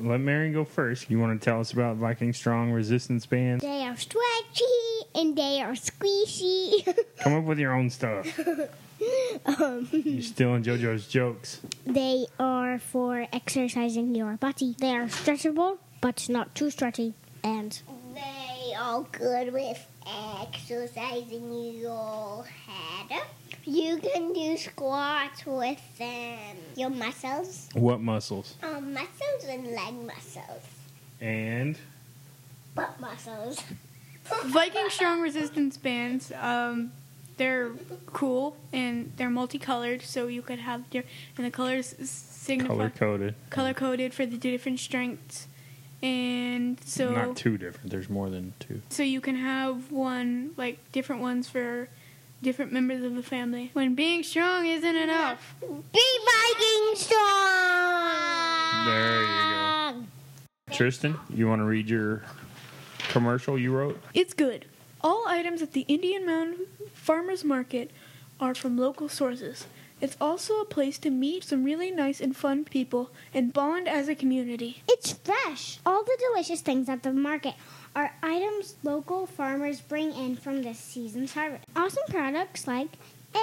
let Marion go first. You want to tell us about Viking Strong resistance bands? They are stretchy and they are squishy. Come up with your own stuff. um, You're stealing JoJo's jokes. they are for exercising your body. They are stretchable, but not too stretchy. And they are good with exercising your head. You can do squats with them. Your muscles. What muscles? Um, muscles and leg muscles. And Butt muscles. Viking Strong Resistance bands. Um, they're cool and they're multicolored, so you could have your and the colors signify color coded. color coded for the different strengths, and so Not too different. There's more than two. so you can have one like different ones for different members of the family. When being strong isn't enough. Be Viking strong. There you go. Tristan, you want to read your commercial you wrote? It's good. All items at the Indian Mound Farmers Market are from local sources. It's also a place to meet some really nice and fun people and bond as a community. It's fresh. All the delicious things at the market are items local farmers bring in from this season's harvest. Awesome products like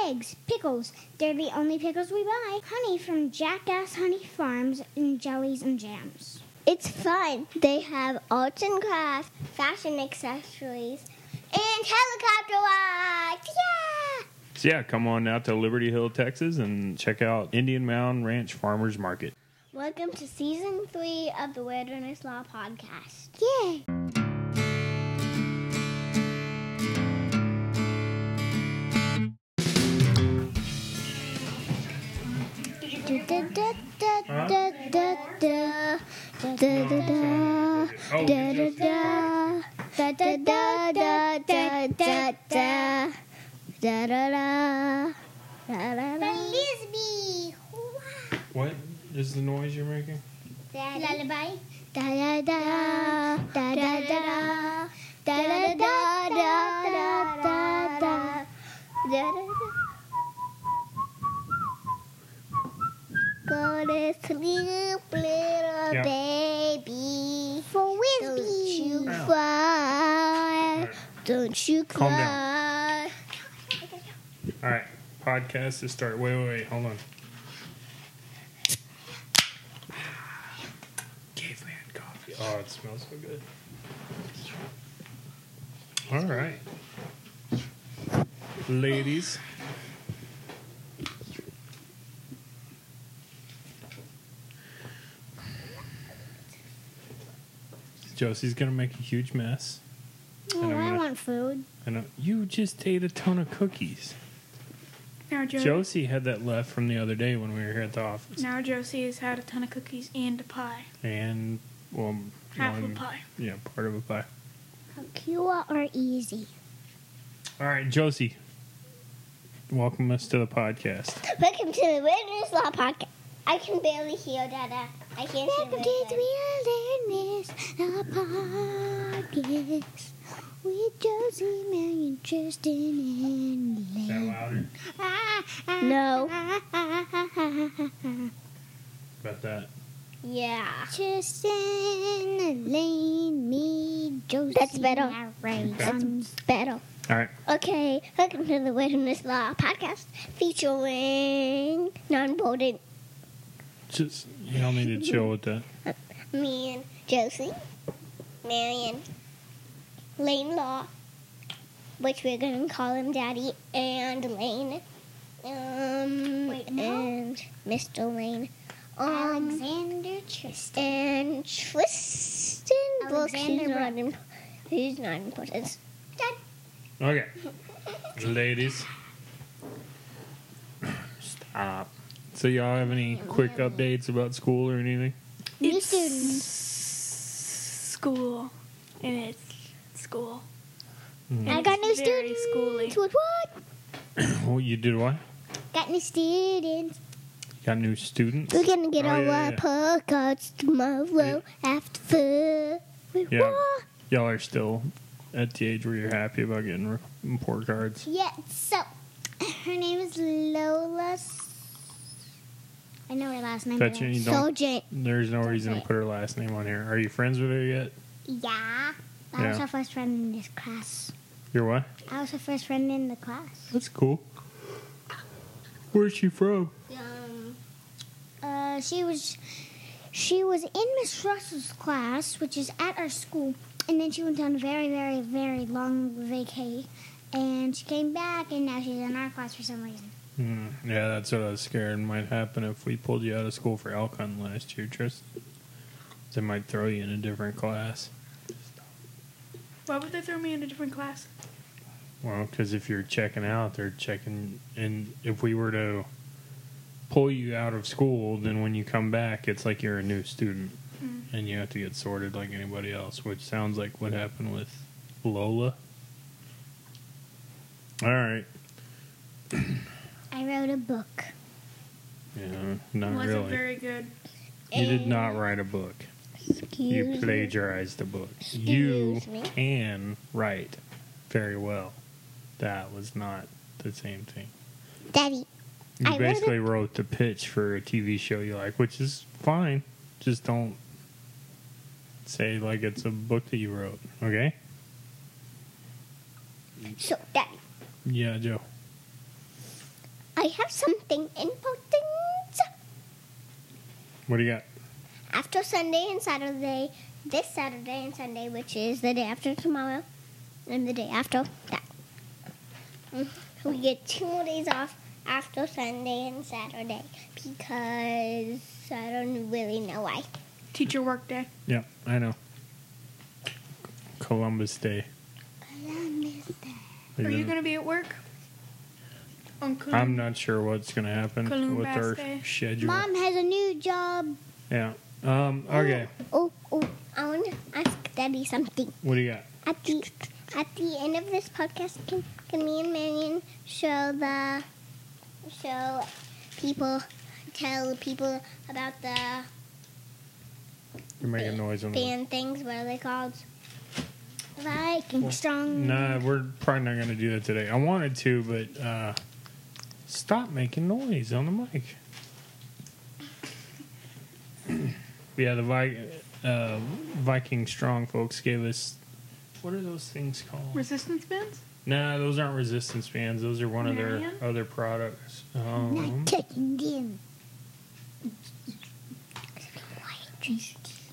eggs, pickles. They're the only pickles we buy. Honey from Jackass Honey Farms and jellies and jams. It's fun. They have arts and crafts, fashion accessories, and helicopter rides. Yeah! So yeah, come on out to Liberty Hill, Texas, and check out Indian Mound Ranch Farmers Market. Welcome to season three of the Wilderness Law Podcast. Yay! Oh, Da da da. Da da da. Feliz me. What is the noise you're making? Daddy. Lullaby. Da da da. Da da da. Da da da da da da da. Da da da. Go to sleep, little yep. baby. For Wispy. Don't you cry. Don't you cry. All right, podcast is start. Wait, wait, wait, hold on. Caveman coffee. Oh, it smells so good. All right, ladies. Josie's gonna make a huge mess. Oh, And I'm I gonna- want food. And uh, you just ate a ton of cookies. Now, jo- Josie had that left from the other day when we were here at the office. now Josie has had a ton of cookies and a pie. And, well, Half one- a pie. Yeah, part of a pie. Pure or easy? All right, Josie, welcome us to the podcast. Welcome to the Wilderness Law Podcast. I can barely hear Dada. I can't Welcome to the Wilderness Law Podcast with Josie, Marion, Tristan, and Is that louder? No. About that. Yeah. Tristan, Lane, me, Josie. That's better. That's better. All right. Okay, welcome to the Wilderness Law Podcast featuring non-voted Just, y'all need to chill with that. me and Josie, Marion, Lane Law, which we're going to call him Daddy, and Lane, um, and Mr. Lane. Um, Alexander Tristan. And Tristan Brooks, he's Alexander not, in, he's not important. Dad. Okay. Ladies. Stop. So, y'all have any quick updates about school or anything? New It's students. school, and it's school. Mm. I got new It's very students. schooly. What, what? Oh, you did what? Got new students. Got new students? We're gonna get Oh, our yeah, yeah. postcards tomorrow after food. Yeah. Y'all are still at the age where you're happy about getting re- report cards. Yeah, so her name is Lola. I know her last name. Bet you don't-. There's no reason to put her last name on here. Are you friends with her yet? Yeah. I was Yeah. her first friend in this class. You're what? I was her first friend in the class. That's cool. Where's she from? Um, uh, she was she was in Miss Russell's class, which is at our school, and then she went on a very, very, very long vacay, and she came back, and now she's in our class for some reason. Hmm, yeah, that's what I was scared might happen if we pulled you out of school for hunting last year, Tristan. They might throw you in a different class. Why would they throw me in a different class? Well, because if you're checking out, they're checking. And if we were to pull you out of school, then when you come back, it's like you're a new student. Mm. And you have to get sorted like anybody else, which sounds like what happened with Lola. All right. I wrote a book. Yeah, not Wasn't really. very good. you did not write a book. You Excuse me. plagiarized a book. You Excuse me. can write very well. That was not the same thing. Daddy. You I wrote basically wrote the pitch for a TV show you like, which is fine. Just don't say like it's a book that you wrote. Okay? So, Daddy, Yeah, Joe. I have something important. What do you got? After Sunday and Saturday, this Saturday and Sunday, which is the day after tomorrow, and the day after that. Mm, We get two more days off after Sunday and Saturday because I don't really know why. Teacher work day. Yeah, I know. Columbus Day. Columbus Day. Are you gonna- going to be at work? On Col- I'm not sure what's going to happen Columbus with our Day. schedule. Mom has a new job. Yeah. Um. Okay. Oh, oh, oh, I want to ask Daddy something. What do you got? At the at the end of this podcast, can, can me and Marion show the show people tell people about the You're making noise on the. fan things? What are they called? Viking strong. Nah, we're probably not going to do that today. I wanted to, but uh, stop making noise on the mic. yeah, the Vi- uh, Viking Strong folks gave us. What are those things called? resistance bands? Nah, those aren't resistance bands. Those are one of their other products. Um, Not touching them.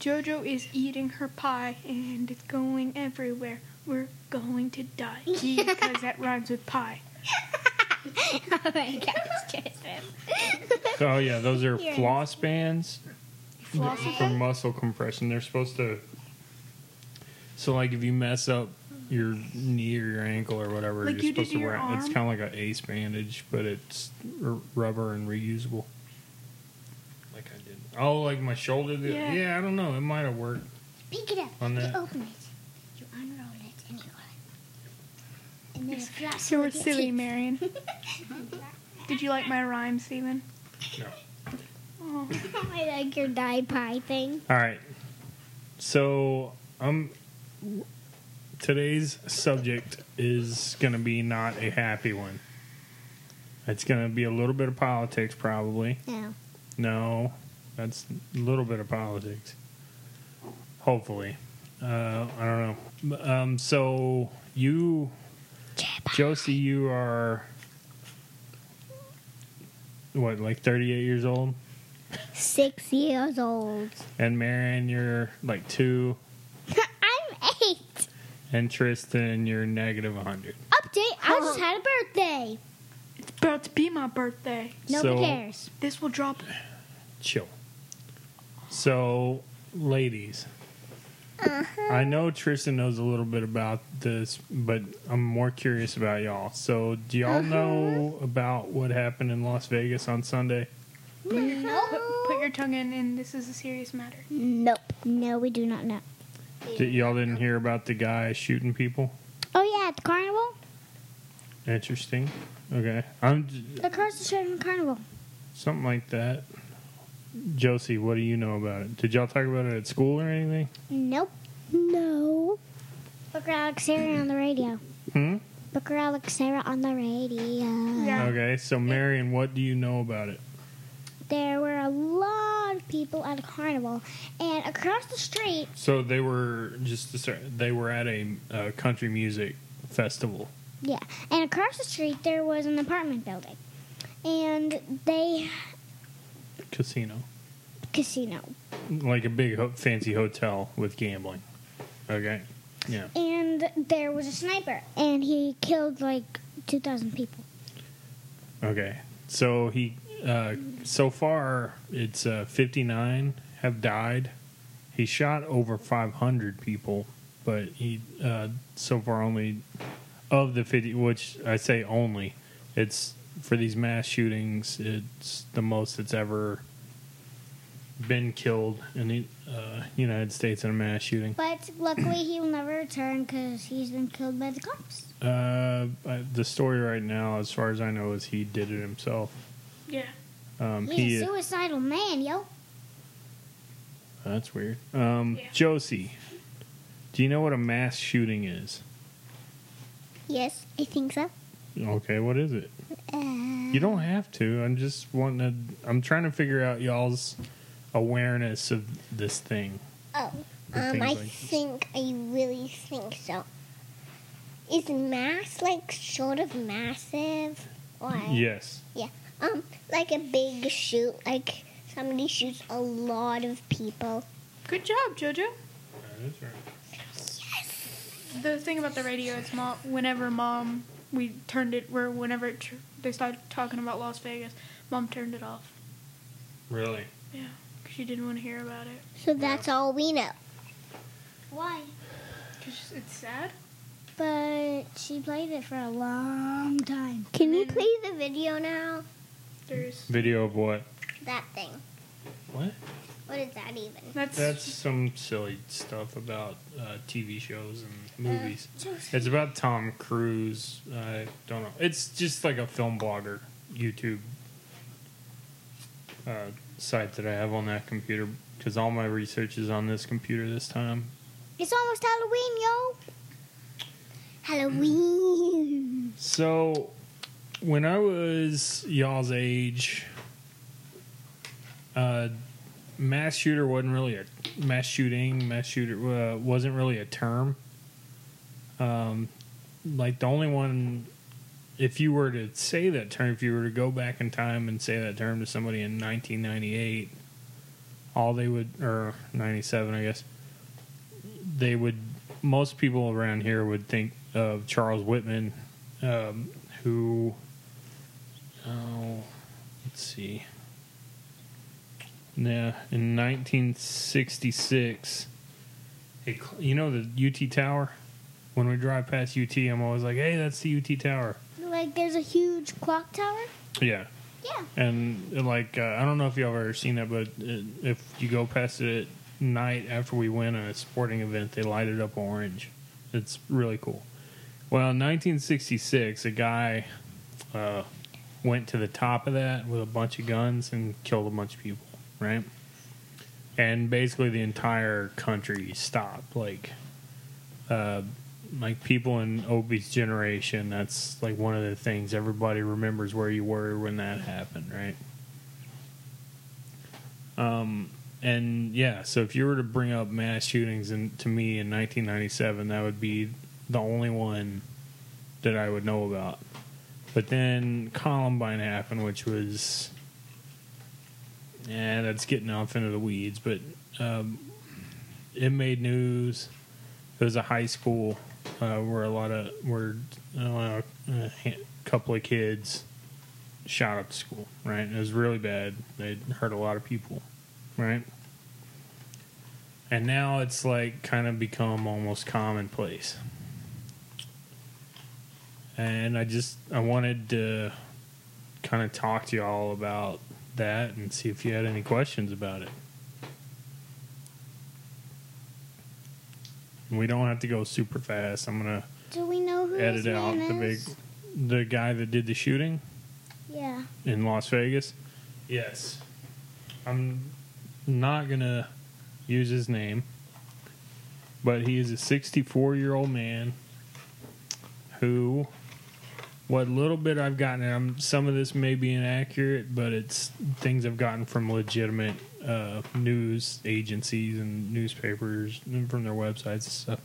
Jojo is eating her pie and it's going everywhere. We're going to die because that rhymes with pie. oh my gosh, Tristan. oh yeah, those are Here. floss bands. Floss with for them? muscle compression. They're supposed to. So, like, if you mess up your knee or your ankle or whatever, Like you're you did supposed to to your wear. It's arm? kind of like an ace bandage, but it's r- rubber and reusable. Like I did. Oh, like my shoulder. did- Yeah. Yeah, I don't know. It might have worked. Pick it up. On you that. open it. You unroll it and you And then it flops You were with your silly, teeth. Marion. Did you like my rhyme, Steven? No. Oh. I like your dye pie thing. All right. So, um, today's subject is going to be not a happy one. It's going to be a little bit of politics, probably. No. No, that's a little bit of politics. Hopefully, uh, I don't know. Um, so you, Josie, you are what, like thirty-eight years old, Six years old. and Marion, you're like two, I'm eight. and Tristan, you're negative hundred. Update. I just had a birthday. It's about to be my birthday. Nobody So- cares. This will drop. Chill. So, ladies, Uh-huh. I know Tristan knows a little bit about this, but I'm more curious about y'all. So, do y'all uh-huh. know about what happened in Las Vegas on Sunday? Put, put your tongue in, and this is a serious matter. Nope. No, we do not know. Did, y'all didn't hear about the guy shooting people? Oh yeah, at the carnival. Interesting. Okay, I'm The cars are showing the carnival. something like that. Josie, what do you know about it? Did y'all talk about it at school or anything? Nope. No. Booker Alex Sarah on the radio. Hmm. Booker Alex Sarah on the radio. Yeah. Okay, so Marion, what do you know about it? there were a lot of people at a carnival, and across the street, So they were just to start, they were at a uh, country music festival. yeah, and across the street there was an apartment building, and they Casino. casino, Like a big ho- fancy hotel with gambling. Okay. Yeah. and there was a sniper, and he killed like two thousand people. Okay. So he uh, so far it's uh, 59 have died. He shot over 500 people, but he uh, so far only of the 50 which I say only it's for these mass shootings it's the most that's ever been killed in the uh, United States in a mass shooting. But luckily, he will never return because he's been killed by the cops. Uh, the story right now, as far as I know, is he did it himself. Yeah. Um, He's he a suicidal man, yo. That's weird. Um, Yeah. Josie, do you know what a mass shooting is? Yes, I think so. Okay, what is it? Uh, You don't have to. I'm just wanting to. I'm trying to figure out y'all's awareness of this thing. Oh, um, I like this. think I really think so. Is mass like sort of massive, or Yes. Yeah. Um, like a big shoot? Like somebody shoots a lot of people. Good job, Jojo. That's right. Yes. The thing about the radio is, mom. Whenever mom, we turned it. Where whenever it, tr- they started talking about Las Vegas, mom turned it off. Really? Yeah, 'cause she didn't want to hear about it. So that's all we know. why? Cause it's sad. But she played it for a long time. Can you play the video now? There's Video of what? That thing. What? What is that even? that's That's some silly stuff about uh, TV shows and Uh, movies. It's about Tom Cruise. I don't know. It's just like a film blogger YouTube uh, site that I have on that computer because all my research is on this computer this time. It's almost Halloween, yo. Halloween. So, when I was y'all's age, uh, mass shooter wasn't really a mass shooting. Mass shooter uh, wasn't really a term. Um, like the only one, if you were to say that term, if you were to go back in time and say that term to somebody in 1998, all they would, or 97, I guess, they would. Most people around here would think of Charles Whitman, um, who, oh, let's see. Yeah, in 1966, it, you know the UT Tower? When we drive past UT, I'm always like, hey, that's the UT Tower. Like, there's a huge clock tower. Yeah. Yeah. And, like, uh, I don't know if y'all have ever seen that, but uh, if you go past it at night after we win a sporting event, they light it up orange. It's really cool. Well, in 1966, a guy uh, went to the top of that with a bunch of guns and killed a bunch of people, right? And basically, the entire country stopped. Like, uh, like people in Opie's generation, that's like one of the things everybody remembers where you were when that happened, right? Um, and yeah, so if you were to bring up mass shootings in, to me in 1997, that would be the only one that I would know about. But then Columbine happened, which was, yeah, that's getting off into the weeds, but um, it made news. It was a high school uh, where a lot of where uh, a couple of kids shot up the school. Right, it was really bad. They hurt a lot of people. Right, and now it's like kind of become almost commonplace. And I just I wanted to kind of talk to y'all about that and see if you had any questions about it. We don't have to go super fast. I'm gonna Do we know who edit out the big, is? the guy that did the shooting Yeah. in Las Vegas. Yes, I'm not gonna use his name, but he is a 64 year old man who what little bit I've gotten, um, some of this may be inaccurate, but it's things I've gotten from legitimate uh, news agencies and newspapers and from their websites and stuff.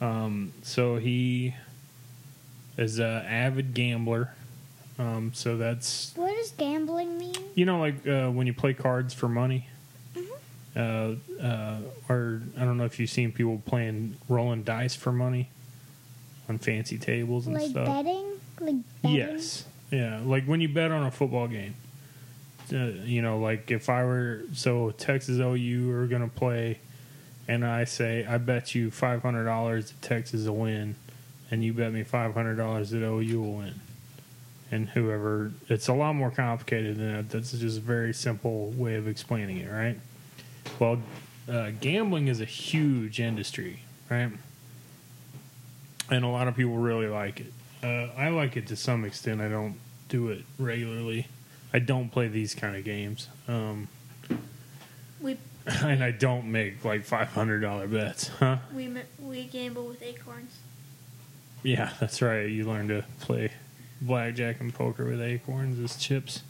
Um, so he is an avid gambler. Um, so that's What does gambling mean? you know like uh, when you play cards for money. Mm-hmm. Uh, uh, or I don't know if you've seen people playing rolling dice for money on fancy tables and Like stuff. betting? Like betting? Yes. Yeah, like when you bet on a football game. Uh, you know, like if I were so Texas OU are going to play, and I say I bet you five hundred dollars that Texas will win, and you bet me five hundred dollars that OU will win, and whoever it's a lot more complicated than that. That's just a very simple way of explaining it, right? Well, uh, gambling is a huge industry, right? And a lot of people really like it. Uh, I like it to some extent. I don't do it regularly. I don't play these kind of games, um, We and I don't make like five hundred dollar bets, huh? we we gamble with acorns. Yeah, that's right. You learn to play blackjack and poker with acorns as chips.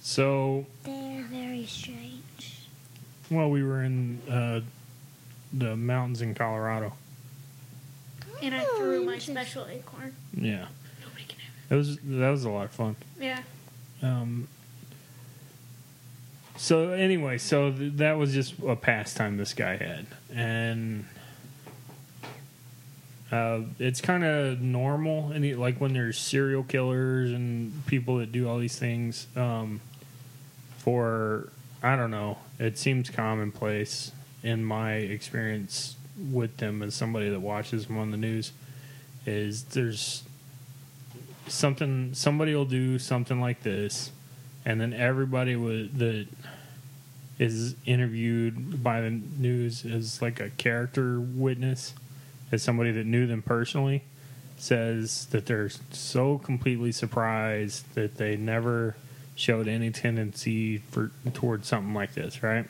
So, They're very strange. well, we were in uh, the mountains in Colorado. And I threw my special acorn. Yeah, Nobody can have that was that was a lot of fun. it. Yeah. Um, so anyway, so th- that was just a pastime this guy had, and uh, it's kind of normal. And like when there's serial killers and people that do all these things, um, for I don't know, it seems commonplace in my experience with them as somebody that watches them on the news. Is there's something somebody will do something like this and then everybody that is interviewed by the news as like a character witness as somebody that knew them personally says that they're so completely surprised that they never showed any tendency for towards something like this right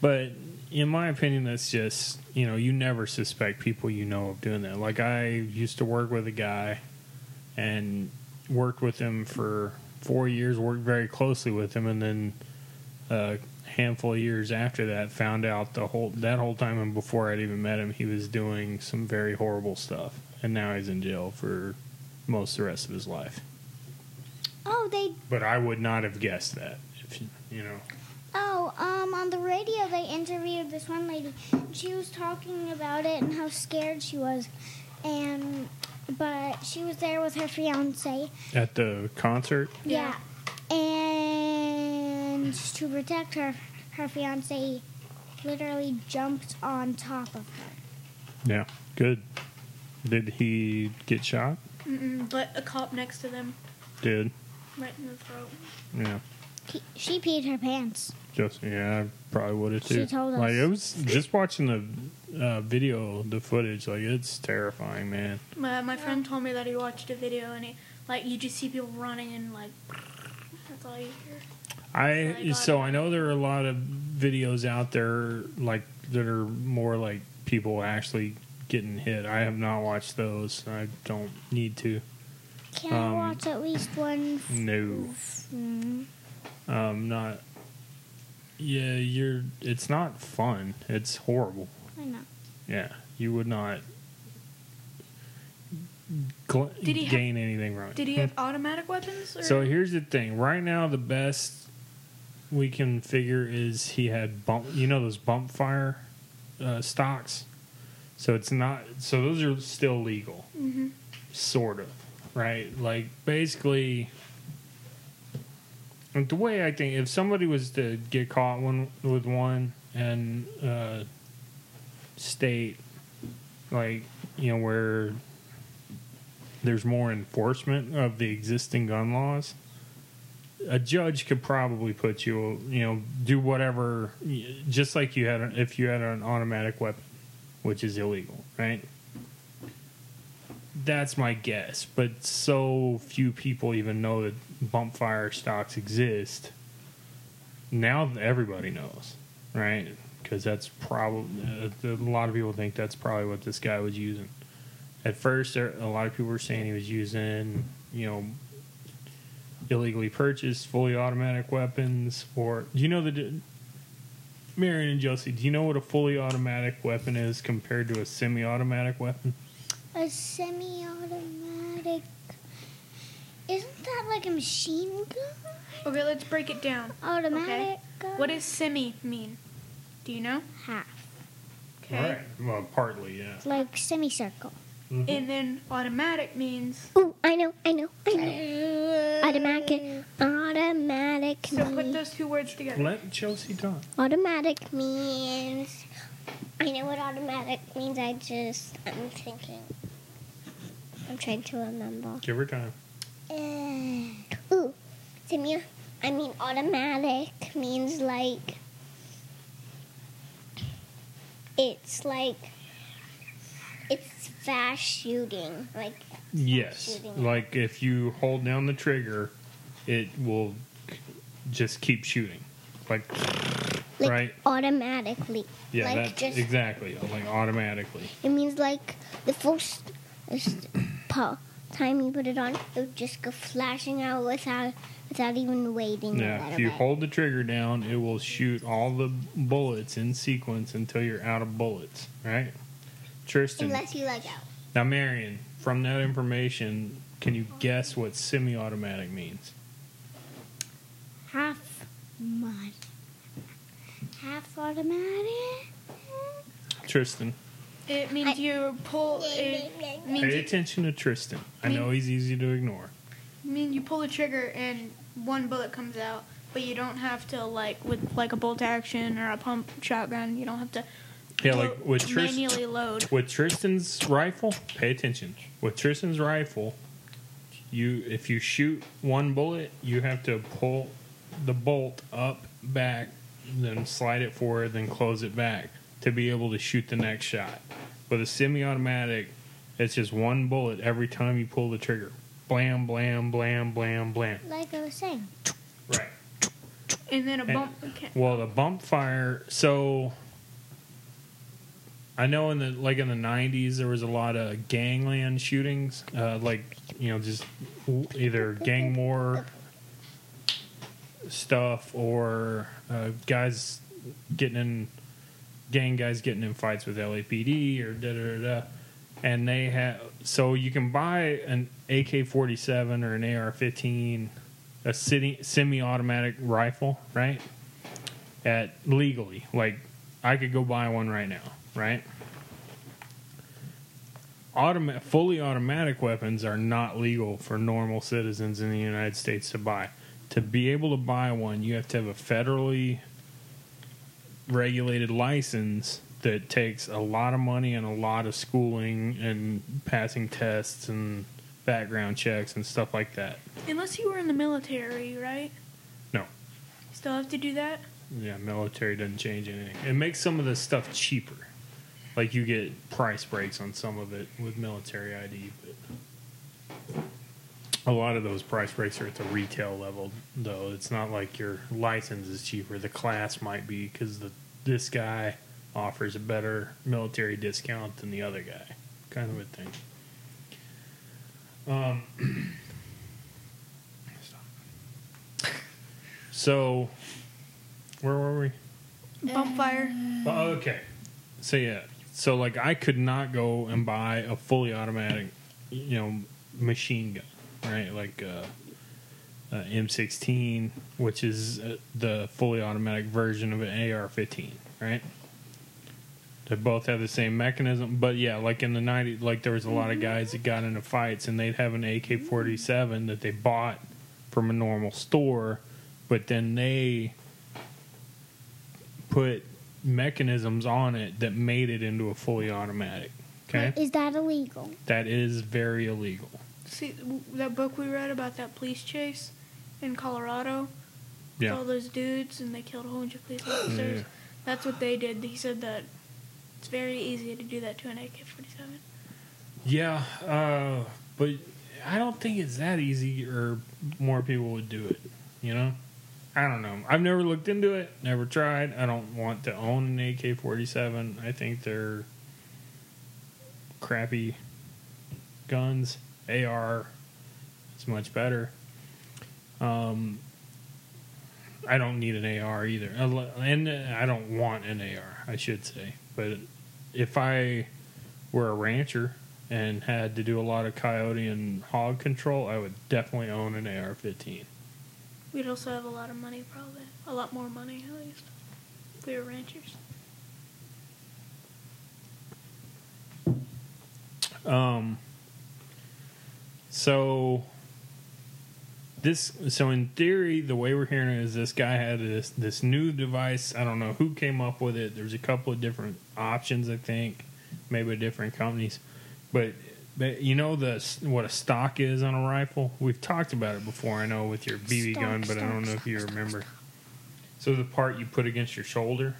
but in my opinion that's just you know you never suspect people you know of doing that like i used to work with a guy and worked with him for four years worked very closely with him and then a handful of years after that found out the whole that whole time and before i'd even met him he was doing some very horrible stuff and now he's in jail for most of the rest of his life Oh, they. but i would not have guessed that if you, you know Oh, um, on the radio they interviewed this one lady. She was talking about it and how scared she was, and but she was there with her fiance. at the concert Yeah. And to protect her, her fiance literally jumped on top of her. yeah good did he get shot Mm-mm, but a cop next to them, did right in the throat. yeah she peed her pants. Just yeah, I probably would have She too. told us. Like it was just watching the uh, video, the footage. Like it's terrifying, man. My my friend told me that he watched a video and he like you just see people running and like that's all you hear. I my God. so I know there are a lot of videos out there like that are more like people actually getting hit. I have not watched those. I don't need to. Can Um, I watch at least one? f- No, Mm. um, not. Yeah, you're. It's not fun. It's horrible. I know. Yeah, you would not gl- Did he have- gain anything from it. Did he have automatic weapons? Or? So here's the thing. Right now, the best we can figure is he had bump. You know those bump fire uh, stocks. So it's not. So those are still legal, hmm sort of, right? Like basically. Like, The way I think, if somebody was to get caught one with one and uh, state, like you know, where there's more enforcement of the existing gun laws, a judge could probably put you, you know, do whatever, just like you had if you had an automatic weapon, which is illegal, right? That's my guess, but so few people even know that bump fire stocks exist. Now everybody knows, right? Because that's probably uh, a lot of people think that's probably what this guy was using. at first, there, a lot of people were saying he was using, you know, illegally purchased fully automatic weapons. Or do you know the Marion and Josie? Do you know what a fully automatic weapon is compared to a semi-automatic weapon? A semi-automatic. Isn't that like a machine gun? Okay, let's break it down. Automatic. gun? What does semi mean? Do you know? half? Okay. Well, partly, yeah. It's like semicircle. Mm-hmm. And then automatic means Oh, I know, I know, I know. Automatic, automatic. so put those two words together. Let Chelsea talk. Automatic means. I know what automatic means. I just. I'm thinking. I'm trying to remember. Give her time. Uh, ooh, Simia. I mean, automatic means like. It's like. It's fast shooting. Like. Yes, Shooting. like if you hold down the trigger, it will just keep shooting. Like, like right? automatically. Yeah, like that's just exactly like automatically. It means like the first po- time you put it on, it would just go flashing out without without even waiting. Yeah, if you bit. hold the trigger down, it will shoot all the bullets in sequence until you're out of bullets. Right, Tristan. unless you let go. Now, Marion, from that information, can you guess what semi-automatic means? Half mud. Half automatic. Tristan, It means I- you pull. It pay means attention to Tristan. I know he's easy to ignore. mean you pull the trigger and one bullet comes out, but you don't have to like with like a bolt action or a pump shotgun. You don't have to Yeah, like with Tristan. manually load. with Tristan's rifle, pay attention. With Tristan's rifle, you if you shoot one bullet, you have to pull the bolt up, back, then slide it forward, then close it back to be able to shoot the next shot. With a semi-automatic, it's just one bullet every time you pull the trigger. Blam, blam, blam, blam, blam. Like I was saying. Right. And then a And- bump. Okay. Well, the bump fire. So I know in the like in the '90s there was a lot of gangland shootings, uh, like you know just either gang war stuff or uh, guys getting in gang guys getting in fights with LAPD or da da da. And they have so you can buy an AK-47 or an AR-15, a city semi-automatic rifle, right? At legally, like I could go buy one right now, right? Automa- fully automatic weapons are not legal for normal citizens in the United States to buy. To be able to buy one, you have to have a federally regulated license that takes a lot of money and a lot of schooling and passing tests and background checks and stuff like that. Unless you were in the military, right? No. Still have to do that. Yeah, military doesn't change anything. It makes some of the stuff cheaper. Like you get price breaks on some of it with military ID, but a lot of those price breaks are at the retail level. Though it's not like your license is cheaper. The class might be because the this guy offers a better military discount than the other guy, kind of a thing. Um. stop. So, where were we? Bump fire. Oh, okay. So yeah, so like I could not go and buy a fully automatic, you know, machine gun, right? Like uh, uh, M16, which is uh, the fully automatic version of an AR-15, right? They both have the same mechanism, but yeah, like in the '90s, like there was a lot of guys that got into fights, and they'd have an AK-47 that they bought from a normal store, but then they put mechanisms on it that made it into a fully automatic. Okay, Is that illegal? that is very illegal. See that book we read about that police chase in Colorado? With Yeah. all those dudes and they killed a whole bunch of police officers. Yeah. That's what they did. He said that it's very easy to do that to an AK 47. Yeah, uh, but I don't think it's that easy, or more people would do it. You know, I don't know. I've never looked into it, never tried. I don't want to own an AK forty seven. I think they're crappy guns. AR is much better. Um, I don't need an AR either, and I don't want an AR. I should say, but if I were a rancher and had to do a lot of coyote and hog control, I would definitely own an AR-15. We'd also have a lot of money, probably a lot more money at least. If we were ranchers. Um. So this so in theory the way we're hearing it is this guy had this this new device. I don't know who came up with it. There's a couple of different options i think maybe different companies. But but you know the what a stock is on a rifle? We've talked about it before i know with your bb Stock, gun but i don't know if you stock, remember. so the part you put against your shoulder?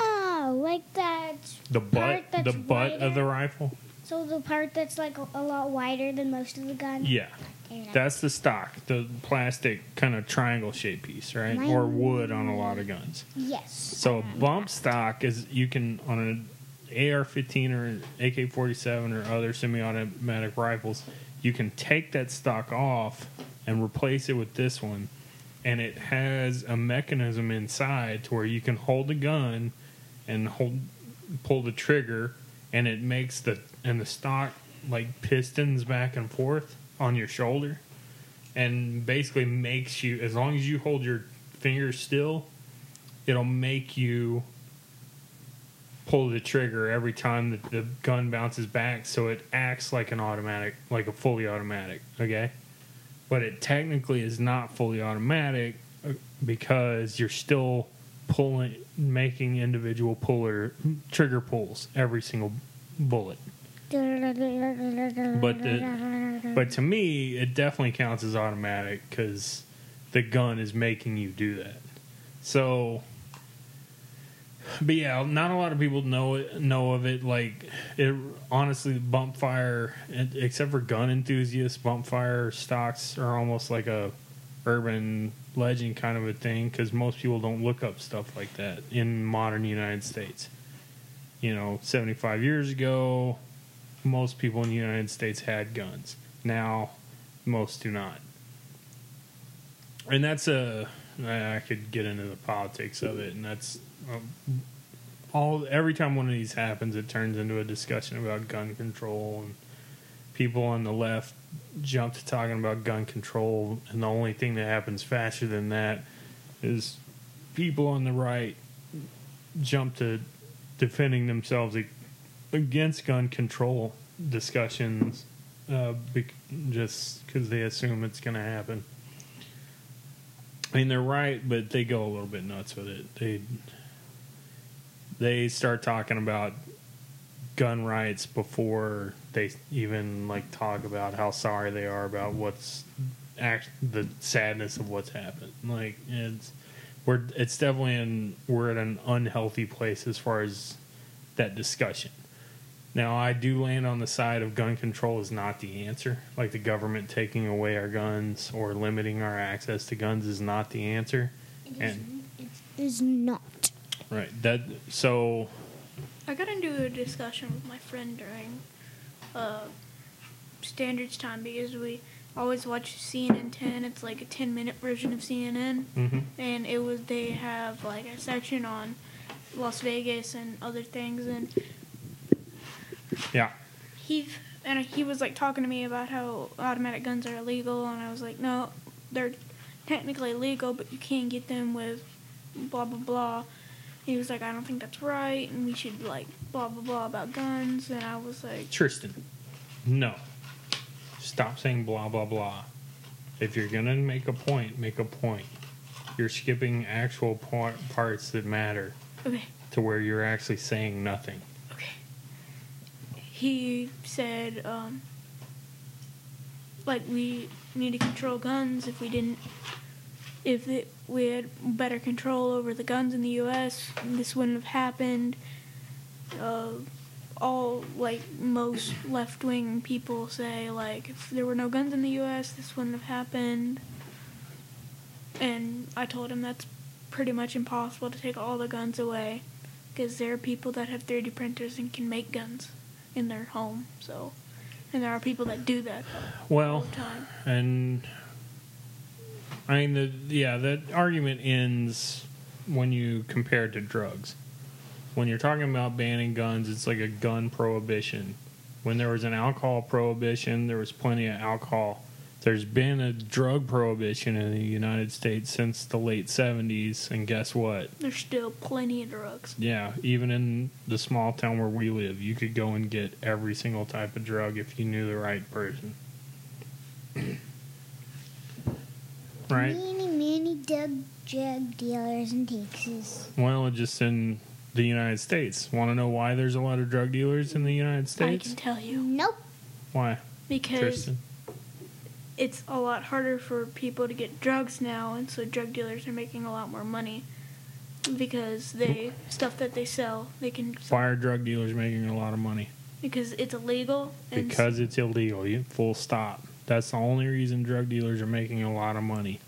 Oh, like that. the butt? the butt of the rifle? So the part that's like a, lot wider than most of the gun. Yeah. That's the stock the plastic kind of triangle shaped piece right? Or wood on a lot of guns. Yes. So a bump stock is you can on an AR-15 or AK-47 or other semi-automatic rifles, you can take that stock off and replace it with this one, and it has a mechanism inside to where you can hold the gun and hold pull the trigger, and it makes the and the stock like pistons back and forth on your shoulder, and basically makes you as long as you hold your fingers still it'll make you pull the trigger every time that the gun bounces back. So it acts like an automatic like a fully automatic okay? But it technically is not fully automatic uh, because you're still pulling making individual puller trigger pulls every single bullet but but to me it definitely counts as automatic because the gun is making you do that so but yeah, not a lot of people know it, know of it. Like it, honestly, bump fire, except for gun enthusiasts, bump fire stocks are almost like a urban legend kind of a thing because most people don't look up stuff like that in modern United States. You know, seventy five years ago, most people in the United States had guns. Now, most do not. And that's a I could get into the politics of it, and that's um, all. Every time one of these happens, it turns into a discussion about gun control, and people on the left jump to talking about gun control, and the only thing that happens faster than that is people on the right jump to defending themselves against gun control discussions, uh, bec- just because they assume it's going to happen. I mean, they're right, but they go a little bit nuts with it. They they start talking about gun rights before they even like talk about how sorry they are about what's act the sadness of what's happened. Like it's we're it's definitely in we're at an unhealthy place as far as that discussion. Now, I do land on the side of gun control is not the answer. Like the government taking away our guns or limiting our access to guns is not the answer. And It is not. right, that so I got into a discussion with my friend during uh, standards time because we always watch CNN 10. It's like a 10 minute version of CNN, mhm. and it was they have like a section on Las Vegas and other things, and yeah, he and he was like talking to me about how automatic guns are illegal, and I was like, no, they're technically legal, but you can't get them with blah blah blah. He was like, I don't think that's right, and we should like blah blah blah about guns, and I was like, Tristan, no, stop saying blah blah blah. If you're gonna make a point, make a point. You're skipping actual par- parts that matter okay, to where you're actually saying nothing. He said, um, like we need to control guns. If we didn't, if it, we had better control over the guns in the U.S., this wouldn't have happened. Uh, all like most left wing people say, like if there were no guns in the U.S., this wouldn't have happened. And I told him that's pretty much impossible to take all the guns away, because there are people that have 3D printers and can make guns in their home. So and there are people that do that all Well, the time. and I mean, the yeah, the argument ends when you compare it to drugs. When you're talking about banning guns, it's like a gun prohibition. When there was an alcohol prohibition, there was plenty of alcohol. There's been a drug prohibition in the United States since the late 70s, and guess what? There's still plenty of drugs. Yeah, even in the small town where we live, you could go and get every single type of drug if you knew the right person. right? Many, many drug, drug dealers in Texas. Well, just in the United States. Want to know why there's a lot of drug dealers in the United States? I can tell you Nope. Why, because Tristan? It's a lot harder for people to get drugs now, and so drug dealers are making a lot more money because they stuff that they sell they can Why are drug dealers making a lot of money? because it's illegal and Because it's illegal. You full stop. That's the only reason drug dealers are making a lot of money.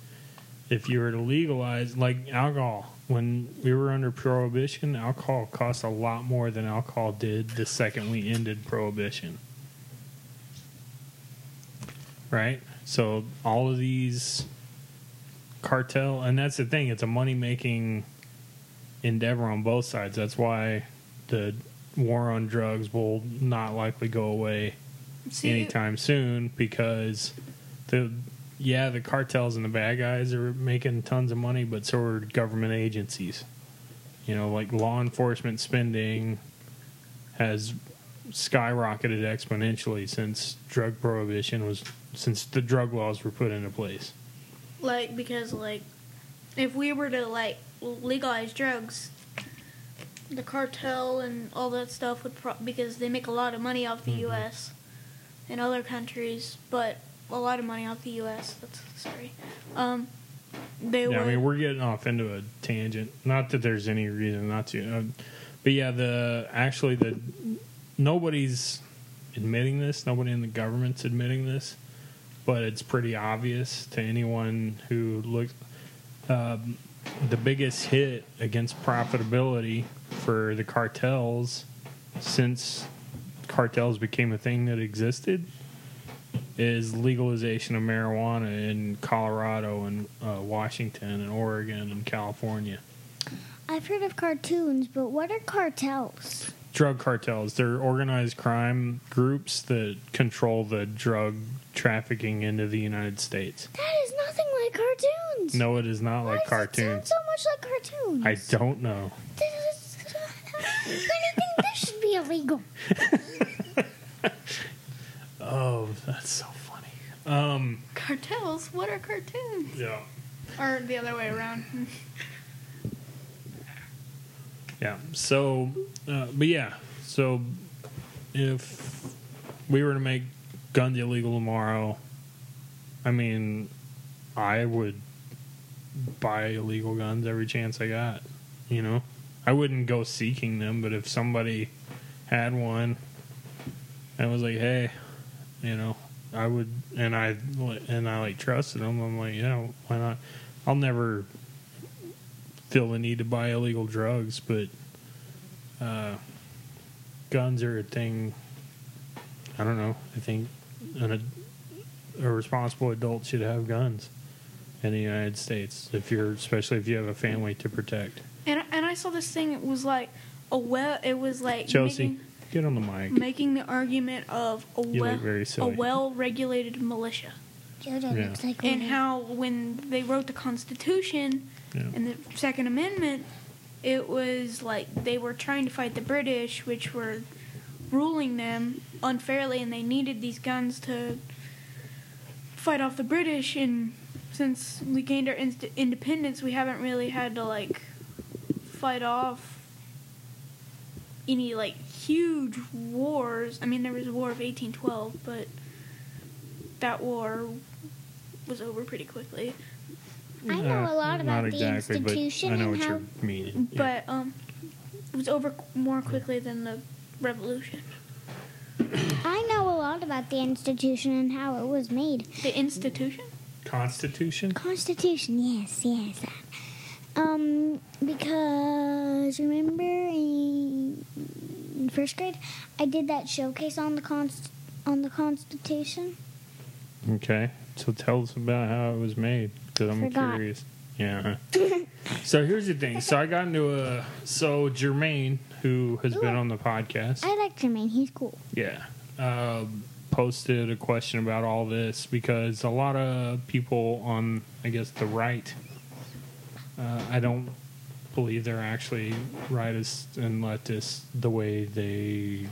If you were to legalize, like alcohol, when we were under prohibition, alcohol cost a lot more than alcohol did the second we ended prohibition. Right? So all of these cartel, and that's the thing, it's a money making endeavor on both sides. That's why the war on drugs will not likely go away See, anytime soon because the yeah the cartels and the bad guys are making tons of money but so are government agencies you know like law enforcement spending has skyrocketed exponentially since drug prohibition was since the drug laws were put into place like because like if we were to like legalize drugs the cartel and all that stuff would pro- because they make a lot of money off the Mhm. US and other countries but a lot of money off the US that's sorry um they yeah, would I mean we're getting off into a tangent. Not that there's any reason not to, uh, but yeah, the actually the nobody's admitting this. Nobody in the government's admitting this, but it's pretty obvious to anyone who looks. Um, the biggest hit against profitability for the cartels since cartels became a thing that existed is legalization of marijuana in Colorado and uh, Washington and Oregon and California. I've heard of cartoons, but what are cartels? Drug cartels, they're organized crime groups that control the drug trafficking into the United States. That is nothing like cartoons. No, it is not Why like does it sound cartoons. so much like cartoons. I don't know. This is, I think this should be illegal. Oh, that's so funny. Um, cartels what are cartoons yeah. or the other way around Yeah. So, uh, but yeah. So, if we were to make guns illegal tomorrow, I mean, I would buy illegal guns every chance I got. You know, I wouldn't go seeking them, but if somebody had one and was like, "Hey," you know, I would, and I and I like trusted them. I'm like, yeah, why not? I'll never feel the need to buy illegal drugs, but uh, guns are a thing. I don't know. I think an, a, a responsible adult should have guns in the United States. If you're, especially if you have a family to protect. and and I saw this thing it was like a well it was like Chelsea, making, get on the mic. making the argument of a You well very a well regulated militia Jojo Yeah. looks like and how when they wrote the Constitution Yeah. and the Second Amendment, it was like they were trying to fight the British, which were ruling them unfairly, and they needed these guns to fight off the British. And since we gained our inst- independence, we haven't really had to like fight off any like huge wars. I mean, there was a war of 1812, but that war was over pretty quickly. I know a lot Uh, about not the exactly, but institution I know and what how- you're meaning. Yeah. But um, it was over more quickly than the revolution. I know a lot about the institution and how it was made. The institution. Constitution. Constitution, yes, yes. Um, because remember in, in first grade, I did that showcase on the const on the Constitution. Okay. So tell us about how it was made because I'm Forgot. curious. Yeah. so here's the thing. So I got into a. So Jermaine, who has been on the podcast, I like Jermaine. He's cool. yeah, um, posted a question about all this because a lot of people on, I guess, the right. Uh, I don't believe they're actually rightists and leftists the way they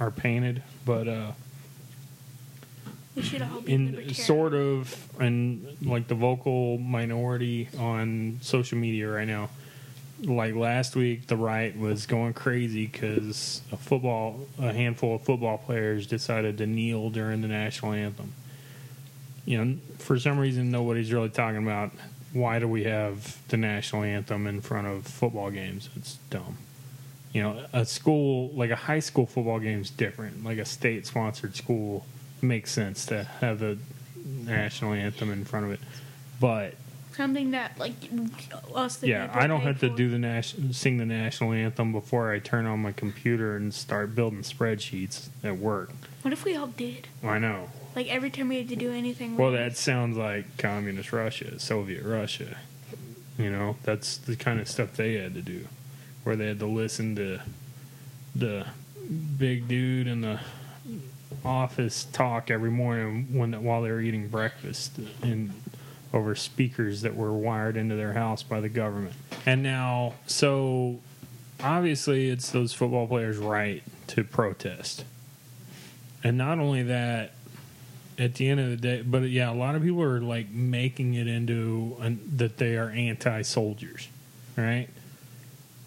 are painted, but. uh We should all be in sort of and like the vocal minority on social media right now. Like last week the right was going crazy because a football a handful of football players decided to kneel during the national anthem. You know for some reason nobody's really talking about why do we have the national anthem in front of football games. It's dumb. You know a school like a high school football game is different. Like a state sponsored school makes sense to have the national anthem in front of it but something that like us. The yeah i don't have to do the national sing the national anthem before i turn on my computer and start building spreadsheets at work What if we all did? i know Like every time we had to do anything. well that sounds like communist russia soviet russia you know that's the kind of stuff they had to do where they had to listen to the big dude in the office talk every morning when while they were eating breakfast and over speakers that were wired into their house by the government. And now, so obviously, it's those football players' right to protest. And not only that, at the end of the day, but yeah, a lot of people are like making it into an, that they are anti-soldiers, right?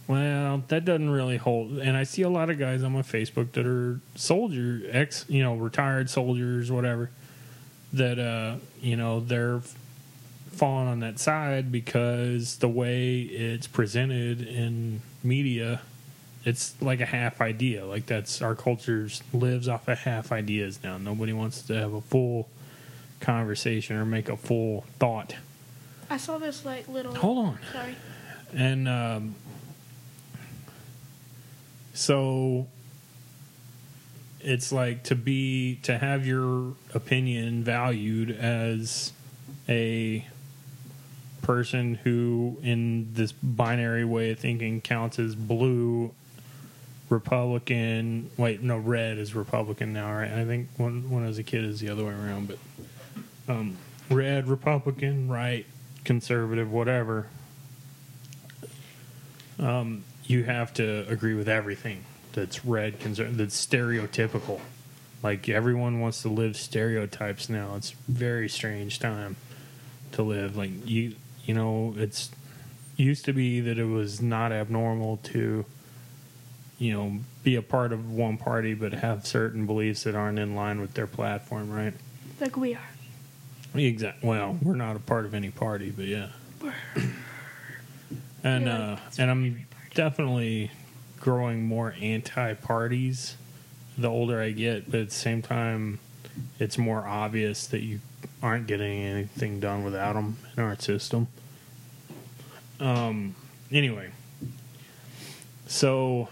Well, that doesn't really hold. And I see a lot of guys on my Facebook that are soldier, ex, you know, retired soldiers, whatever, that, uh, you know, they're falling on that side because the way it's presented in media, it's like a half idea. Like that's our culture lives off of half ideas now. Nobody wants to have a full conversation or make a full thought. I saw this like little. Hold on. Sorry. And um, so it's like to be to have your opinion valued as a person who in this binary way of thinking counts as blue republican wait no red is republican now right? I think when when i was a kid is the other way around but um red republican right conservative whatever. Um, you have to agree with everything that's red, conser- that's stereotypical. Like everyone wants to live stereotypes now. It's a very strange time to live. Like you, you know, it's used to be that it was not abnormal to, you know, be a part of one party but have certain beliefs that aren't in line with their platform, right? Like we are. Exact. Well, we're not a part of any party, but yeah. And uh, and I'm definitely growing more anti-parties the older I get, but at the same time, it's more obvious that you aren't getting anything done without them in our system. Um. Anyway, so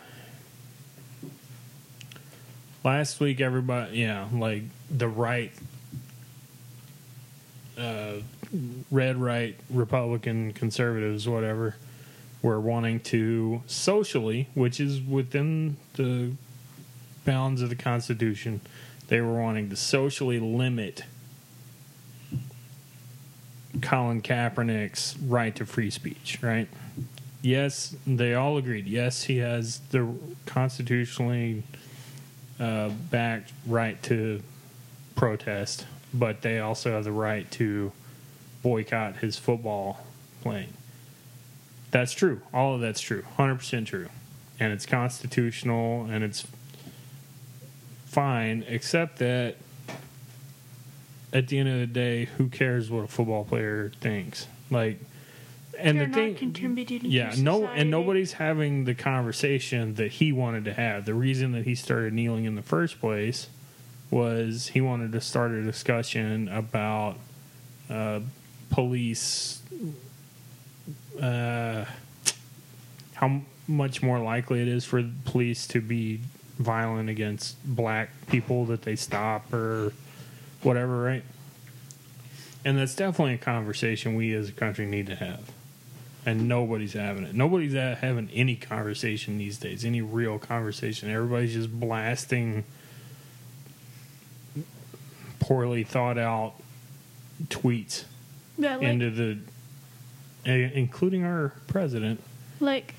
last week, everybody, yeah, like the right uh, red right Republican conservatives, whatever, were wanting to socially, which is within the bounds of the Constitution, they were wanting to socially limit Colin Kaepernick's right to free speech, right? Yes, they all agreed. Yes, he has the constitutionally uh, backed right to protest, but they also have the right to boycott his football playing. That's true. All of that's true. 100% true. And it's constitutional and it's fine, except that at the end of the day, who cares what a football player thinks? Like, and They're the thing, contributing yeah, no, and nobody's having the conversation that he wanted to have. The reason that he started kneeling in the first place was he wanted to start a discussion about uh, police, uh, how much more likely it is for police to be violent against black people that they stop or whatever, right? And that's definitely a conversation we as a country need to have. And nobody's having it. Nobody's having any conversation these days, any real conversation. Everybody's just blasting poorly thought out tweets Yeah, like, into the, including our president. like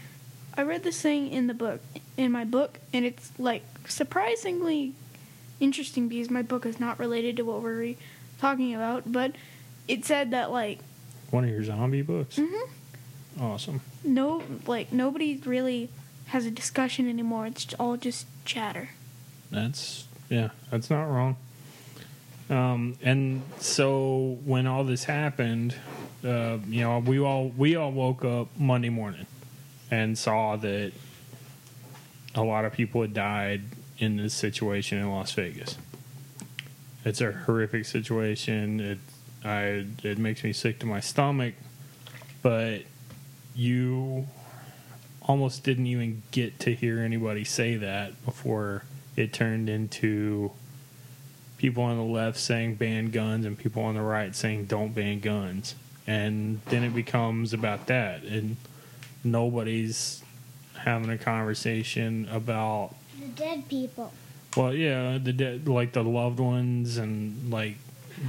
I read this thing in the book in my book, and it's like surprisingly interesting because my book is not related to what we're re- talking about, but it said that like One of your zombie books. Mhm. Awesome. no like nobody really has a discussion anymore. It's all just chatter. That's yeah, that's not wrong. Um, and so when all this happened, uh, you know, we all we all woke up Monday morning and saw that a lot of people had died in this situation in Las Vegas. It's a horrific situation. It I it makes me sick to my stomach, but you almost didn't even get to hear anybody say that before it turned into people on the left saying ban guns and people on the right saying don't ban guns. And then it becomes about that. And nobody's having a conversation about, The dead people. well, yeah, the de- like the loved ones and like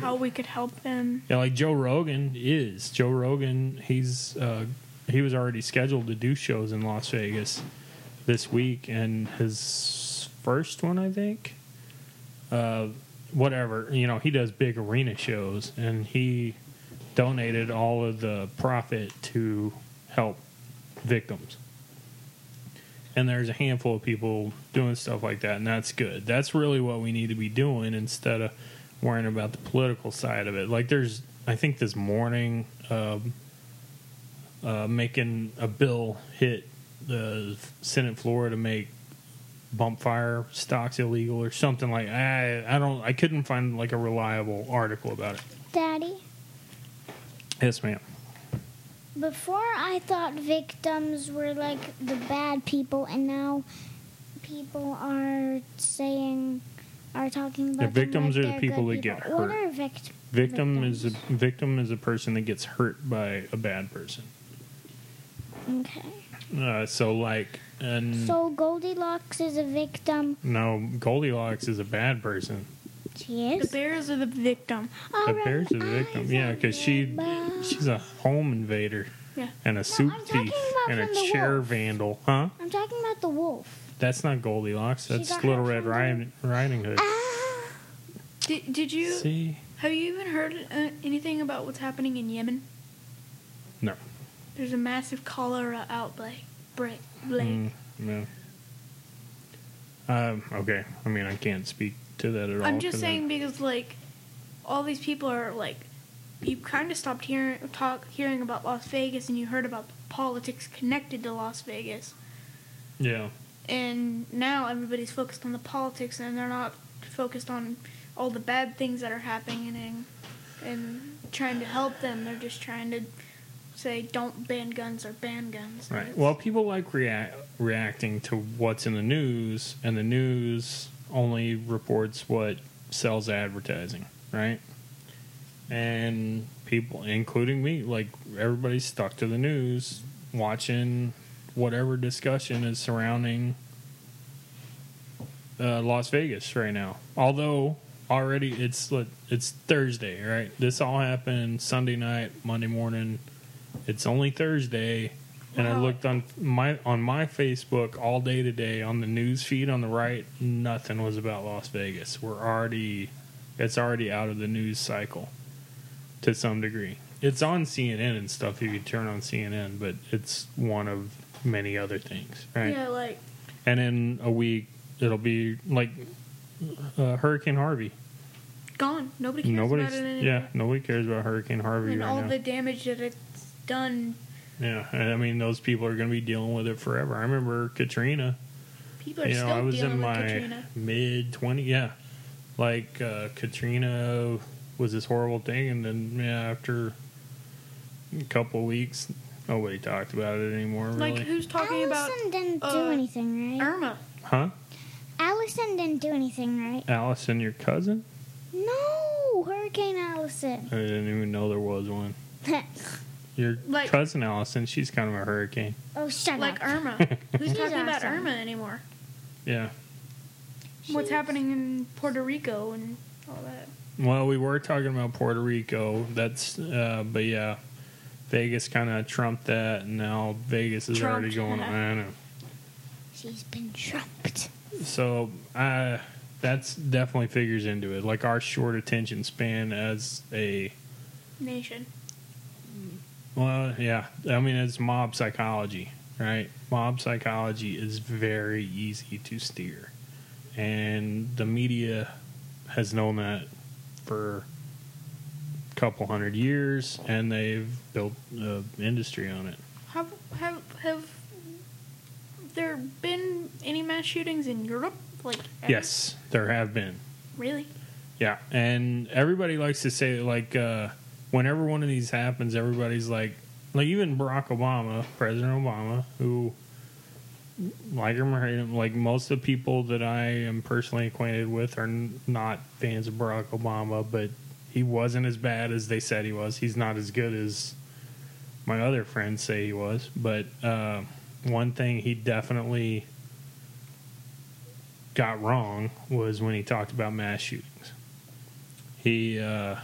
How we could help them. yeah, like Joe Rogan is Joe Rogan. He's uh, he was already scheduled to do shows in Las Vegas this week, and his first one, I think, uh, whatever you know, he does big arena shows, and he donated all of the profit to help victims. And there's a handful of people doing stuff like that, and that's good. That's really what we need to be doing instead of worrying about the political side of it. Like there's, I think this morning, um, uh, making a bill hit the Senate floor to make bump fire stocks illegal or something like. I I don't. I couldn't find like a reliable article about it. Daddy, Yes, ma'am. before I thought victims were like the bad people, and now people are saying, are talking about them victims like are the people that get people. What hurt. are vict- Victim is a victim is a person that gets hurt by a bad person. Okay. Uh, so like, and So Goldilocks is a victim. no, Goldilocks is a bad person. She The bears are the victim. The bear's are the victim, yeah, because she she's a home invader Yeah. and a soup I'm thief and a chair wolf. vandal, huh? I'm talking about the wolf. That's not Goldilocks. That's Little Red Riding, Riding Hood. Ah. Did, did you See, have you even heard uh, anything about what's happening in Yemen? no. There's a massive cholera outbreak. Break, break. Mm, no. Um, okay. I mean, I can't speak to that at all. I'm just saying because like all these people are like you kind of stopped hearing talk hearing about Las Vegas and you heard about politics connected to Las Vegas Yeah. and now everybody's focused on the politics and they're not focused on all the bad things that are happening and and trying to help them they're just trying to say don't ban guns or ban guns Right. Well, people like react reacting to what's in the news, and the news only reports what sells advertising, right? And people, including me, like everybody's stuck to the news, watching whatever discussion is surrounding uh, Las Vegas right now. Although already it's it's Thursday, right? This all happened Sunday night, Monday morning. It's only Thursday, and I looked on my on my Facebook all day today on the news feed on the right. Nothing was about Las Vegas. We're already it's already out of the news cycle to some degree. It's on CNN and stuff if you turn on CNN, but it's one of many other things, right? yeah like And in a week, it'll be like uh, Hurricane Harvey. gone nobody cares Nobody's about it anymore yeah, nobody cares about Hurricane Harvey and right all now. the damage that it's done yeah, I mean those people are going to be dealing with it forever. I remember Katrina. people are you know, still I was dealing in with my mid twenty. Yeah, like uh, Katrina was this horrible thing, and then yeah, after a couple of weeks, nobody talked about it anymore. Really, like who's talking about Allison didn't do uh, anything, right? Irma huh? Allison didn't do anything, right? Allison, your cousin? No, Hurricane Allison. I didn't even know there was one. Your Like- cousin Allison, she's kind of a hurricane. oh, shut Like up. Irma. Who's She's talking about. Irma anymore? Yeah. What's happening in Puerto Rico and all that? Well, we were talking about Puerto Rico. That's, uh, but yeah, Vegas kind of trumped that, and now Vegas is already Trumped. going. I know. She's been trumped. So, uh, that's definitely figures into it. Like our short attention span as a, Nation. Well, yeah. I mean, it's mob psychology, right? Mob psychology is very easy to steer, and the media has known that for a couple hundred years, and they've built an industry on it. Have have have there been any mass shootings in Europe? Like ever? Yes, there have been. really? Yeah, and everybody likes to say like uh, whenever one of these happens, everybody's like, like even Barack Obama, President Obama, who like him or hate him, like most of the people that I am personally acquainted with are not fans of Barack Obama, but he wasn't as bad as they said he was. He's not as good as my other friends say he was, but uh, one thing he definitely got wrong was when he talked about mass shootings. He uh,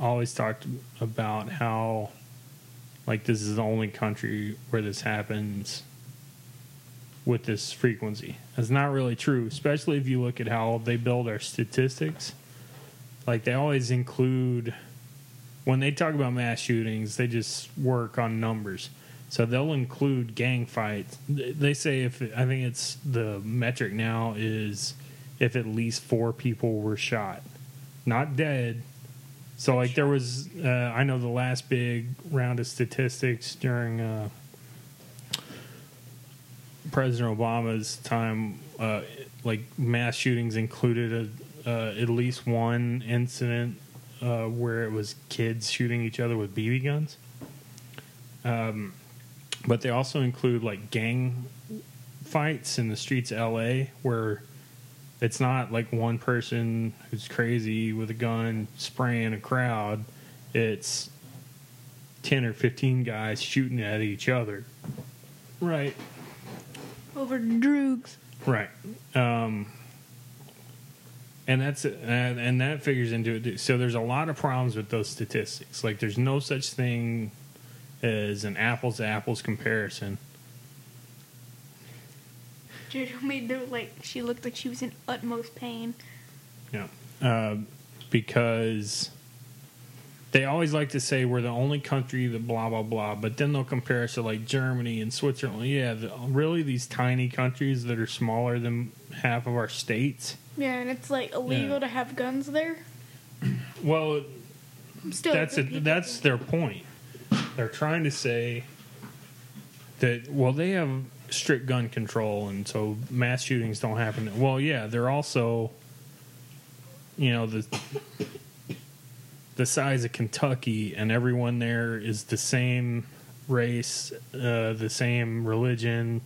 always talked about how, like, this is the only country where this happens with this frequency. That's not really true, especially if you look at how they build our statistics. Like, they always include, when they talk about mass shootings, they just work on numbers. So they'll include gang fights. They say if I think it's the metric now is if at least four people were shot, not dead. So like there was, uh, I know the last big round of statistics during uh, President Obama's time, uh, like mass shootings included a, uh, at least one incident uh, where it was kids shooting each other with BB guns. Um, but they also include like gang fights in the streets of LA where it's not like one person who's crazy with a gun spraying a crowd. It's 10 or 15 guys shooting at each other. Right. Over drugs. Right. Um, and that's and, and that figures into it. too. So there's a lot of problems with those statistics. Like there's no such thing as an apples to apples comparison. Jojo made the like she looked like she was in utmost pain. Yeah. Uh, because they always like to say we're the only country that blah blah blah, but then they'll compare us to like Germany and Switzerland. Yeah, the, really these tiny countries that are smaller than half of our states. Yeah, and it's like illegal Yeah. to have guns there. Well, Still, that's a, that's their point. They're trying to say that well they have strict gun control and so mass shootings don't happen. Well, yeah, they're also you know the the size of Kentucky and everyone there is the same race, uh, the same religion,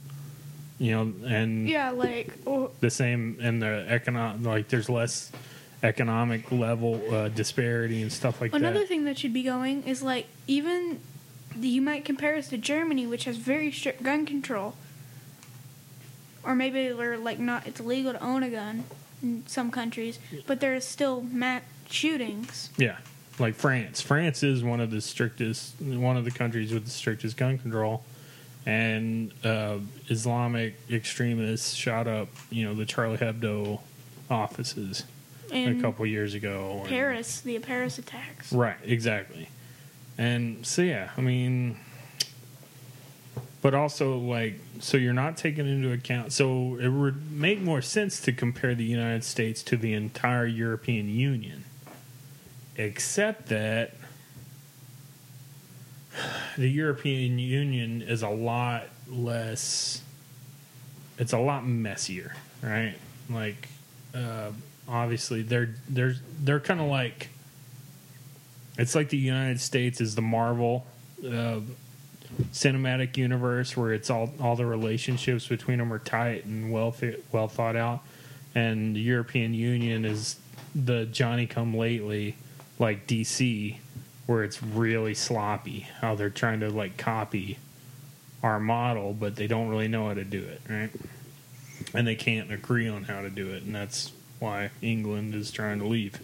you know, and yeah, like oh, the same and the economic like there's less economic level uh, disparity and stuff like Another that. Another thing that should be going is like even you might compare us to Germany, which has very strict gun control, or maybe they're like not. It's illegal to own a gun in some countries, but there's still mass shootings. Yeah, like France. France is one of the strictest, one of the countries with the strictest gun control, and uh, Islamic extremists shot up, you know, the Charlie Hebdo offices In a couple years ago. and- Paris, the Paris attacks. Right, exactly. And so yeah, I mean but also like so you're not taking into account so it would make more sense to compare the United States to the entire European Union. Except that the European Union is a lot less it's a lot messier, right? Like uh, obviously they're they're they're kind of like it's like the United States is the Marvel uh, cinematic universe where it's all all the relationships between them are tight and well fi- well thought out. and the European Union is the Johnny come lately, like DC, where it's really sloppy. How they're trying to like copy our model, but they don't really know how to do it, right? And they can't agree on how to do it, and that's why England is trying to leave.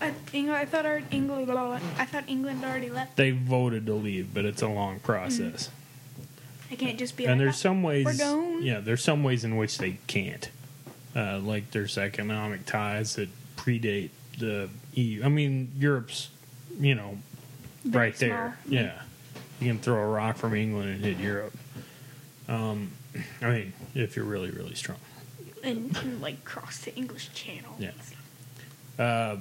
I, England, I thought our England. I thought England already left. They voted to leave, but it's a long process. I can't just be. and like, there's some ways yeah there's some ways in which they can't uh, like there's economic ties that predate the EU. I mean Europe's you know Very right there small. yeah you can throw a rock from England and hit Europe um, I mean if you're really really strong and, and, like cross the English Channel. Yeah. Uh,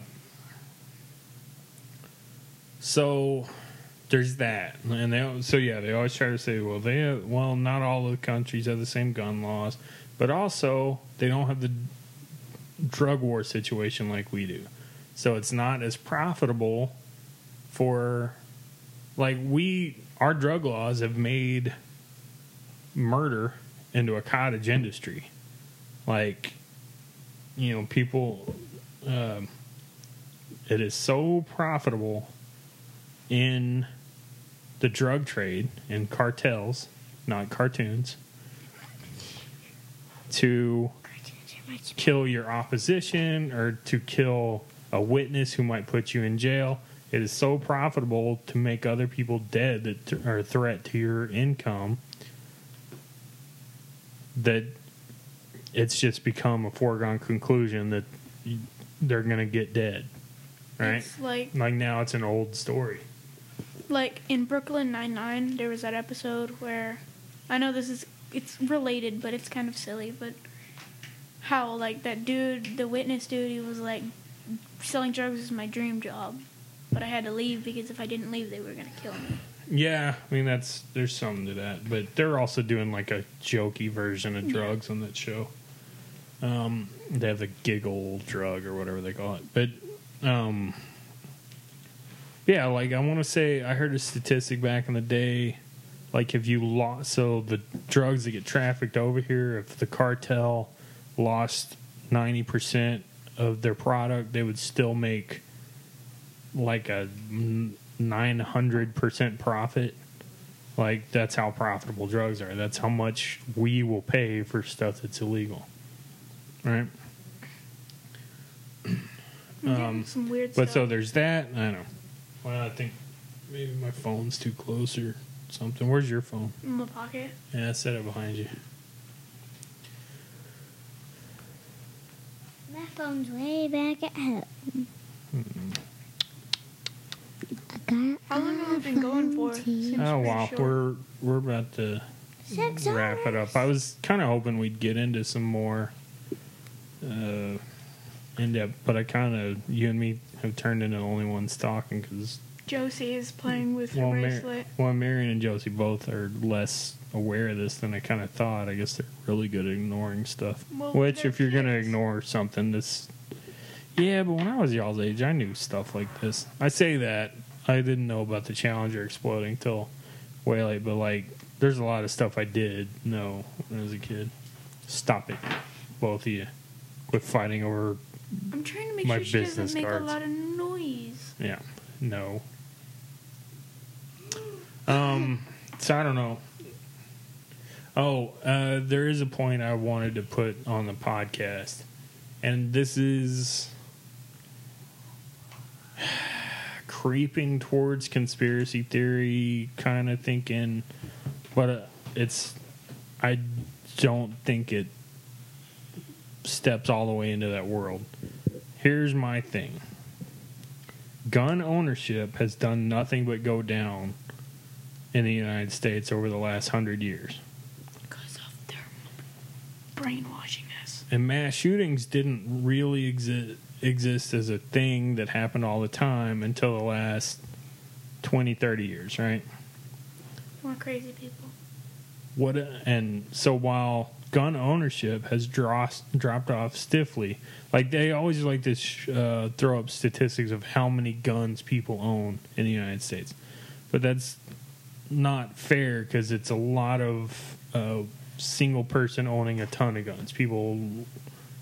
so there's that, and they so yeah they always try to say well they well not all of the countries have the same gun laws, but also they don't have the drug war situation like we do, so it's not as profitable for like we our drug laws have made murder into a cottage industry. Like you know people um, it is so profitable in the drug trade and cartels not cartoons to kill your opposition or to kill a witness who might put you in jail it is so profitable to make other people dead that th- are a threat to your income that it's just become a foregone conclusion that they're going to get dead. Right? It's like like now it's an old story. Like in Brooklyn Nine Nine, there was that episode where I know this is it's related, but it's kind of silly. But how like that dude, the witness dude, he was like, selling drugs is my dream job, but I had to leave because if I didn't leave, they were gonna kill me. Yeah, I mean that's there's something to that, but they're also doing like a jokey version of Yeah. drugs on that show. Um, they have the giggle drug or whatever they call it, but um, yeah, like I want to say I heard a statistic back in the day, like if you lost so the drugs that get trafficked over here, if the cartel lost ninety percent of their product, they would still make like a nine hundred percent profit. Like that's how profitable drugs are. That's how much we will pay for stuff that's illegal, right? Um, Some weird But so there's that. I don't know. Well, I think maybe my phone's too close or something. Where's your phone? in my pocket. Yeah, I set it behind you. My phone's way back at home. I got How long have we been going for? Seems Oh wow, short. we're we're about to six wrap it up. I was kind of hoping we'd get into some more uh, in depth, but I kind of you and me have turned into the only ones talking because Josie is playing with her well, Mar- bracelet. well, Marion and Josie both are less aware of this than I kind of thought. I guess they're really good at ignoring stuff. Well, Which, if you're gonna ignore something, this yeah. But when I was y'all's age, I knew stuff like this. I say that I didn't know about the Challenger exploding till way late, but like, there's a lot of stuff I did know when I was a kid. Stop it, both of you. Quit fighting over. I'm trying to make my sure she business doesn't make cards. a lot of noise. Yeah, no. Um, so I don't know. Oh, uh, there is a point I wanted to put on the podcast, and this is creeping towards conspiracy theory kind of thinking, but uh, it's I don't think it steps all the way into that world. Here's my thing gun ownership has done nothing but go down in the United States over the last hundred years. Because of their brainwashing us. And mass shootings didn't really exist exist as a thing that happened all the time until the last 20, 30 years, right? More crazy people. What and so while gun ownership has dropped dropped off stiffly, like they always like to sh- uh, throw up statistics of how many guns people own in the United States, but that's not fair because it's a lot of uh, single person owning a ton of guns. People,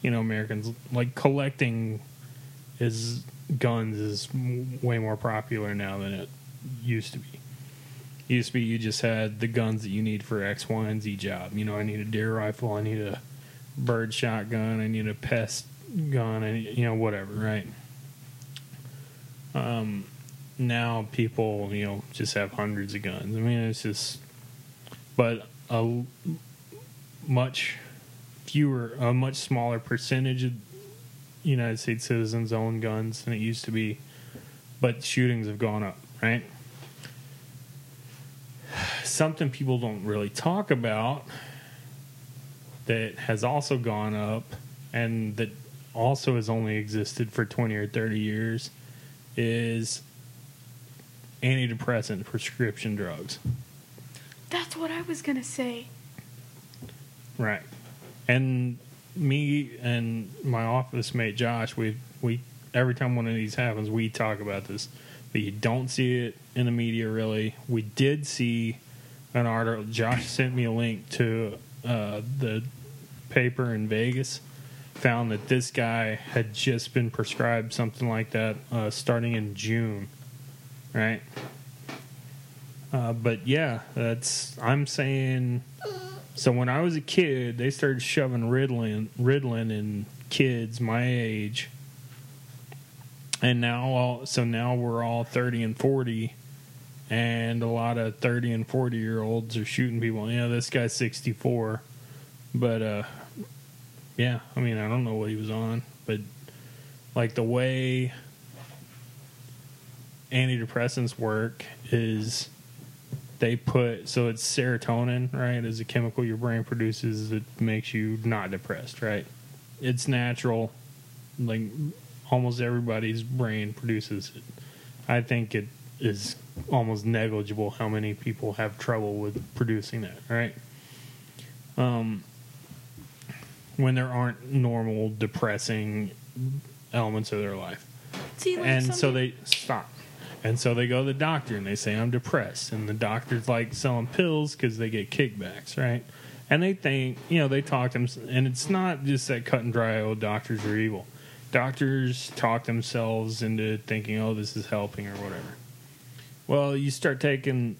you know Americans like collecting is guns is way more popular now than it used to be. Used to be you just had the guns that you need for X, Y, and Z job. You know, I need a deer rifle, I need a bird shotgun, I need a pest gun, and you know whatever, right? Um, now people you know just have hundreds of guns. I mean, it's just, but a much fewer, a much smaller percentage of United States citizens own guns than it used to be, but shootings have gone up, right? Something people don't really talk about that has also gone up and that also has only existed for 20 or 30 years is antidepressant prescription drugs. That's what I was gonna say. Right. And me and my office mate Josh, we we every time one of these happens, we talk about this. But you don't see it in the media really. We did see an article. Josh sent me a link to uh, the paper in Vegas. Found that this guy had just been prescribed something like that uh, starting in June, right? Uh, but yeah, that's I'm saying. So when I was a kid, they started shoving Ritalin, Ritalin in kids my age, and now all so now we're all thirty and forty, and a lot of thirty and forty year olds are shooting people. You know, this guy's sixty four, but uh, yeah, I mean I don't know what he was on, but like the way antidepressants work is they put so it's serotonin right is a chemical your brain produces that makes you not depressed right it's natural like almost everybody's brain produces it i think it is almost negligible how many people have trouble with producing that right? Um when there aren't normal depressing elements of their life. See, like and so they stop. And so they go to the doctor and they say i'm depressed. And the doctor's like selling pills because they get kickbacks right? And they think you know they talk to them and it's not just that cut and dry oh doctors are evil. Doctors talk themselves into thinking oh this is helping or whatever well you start taking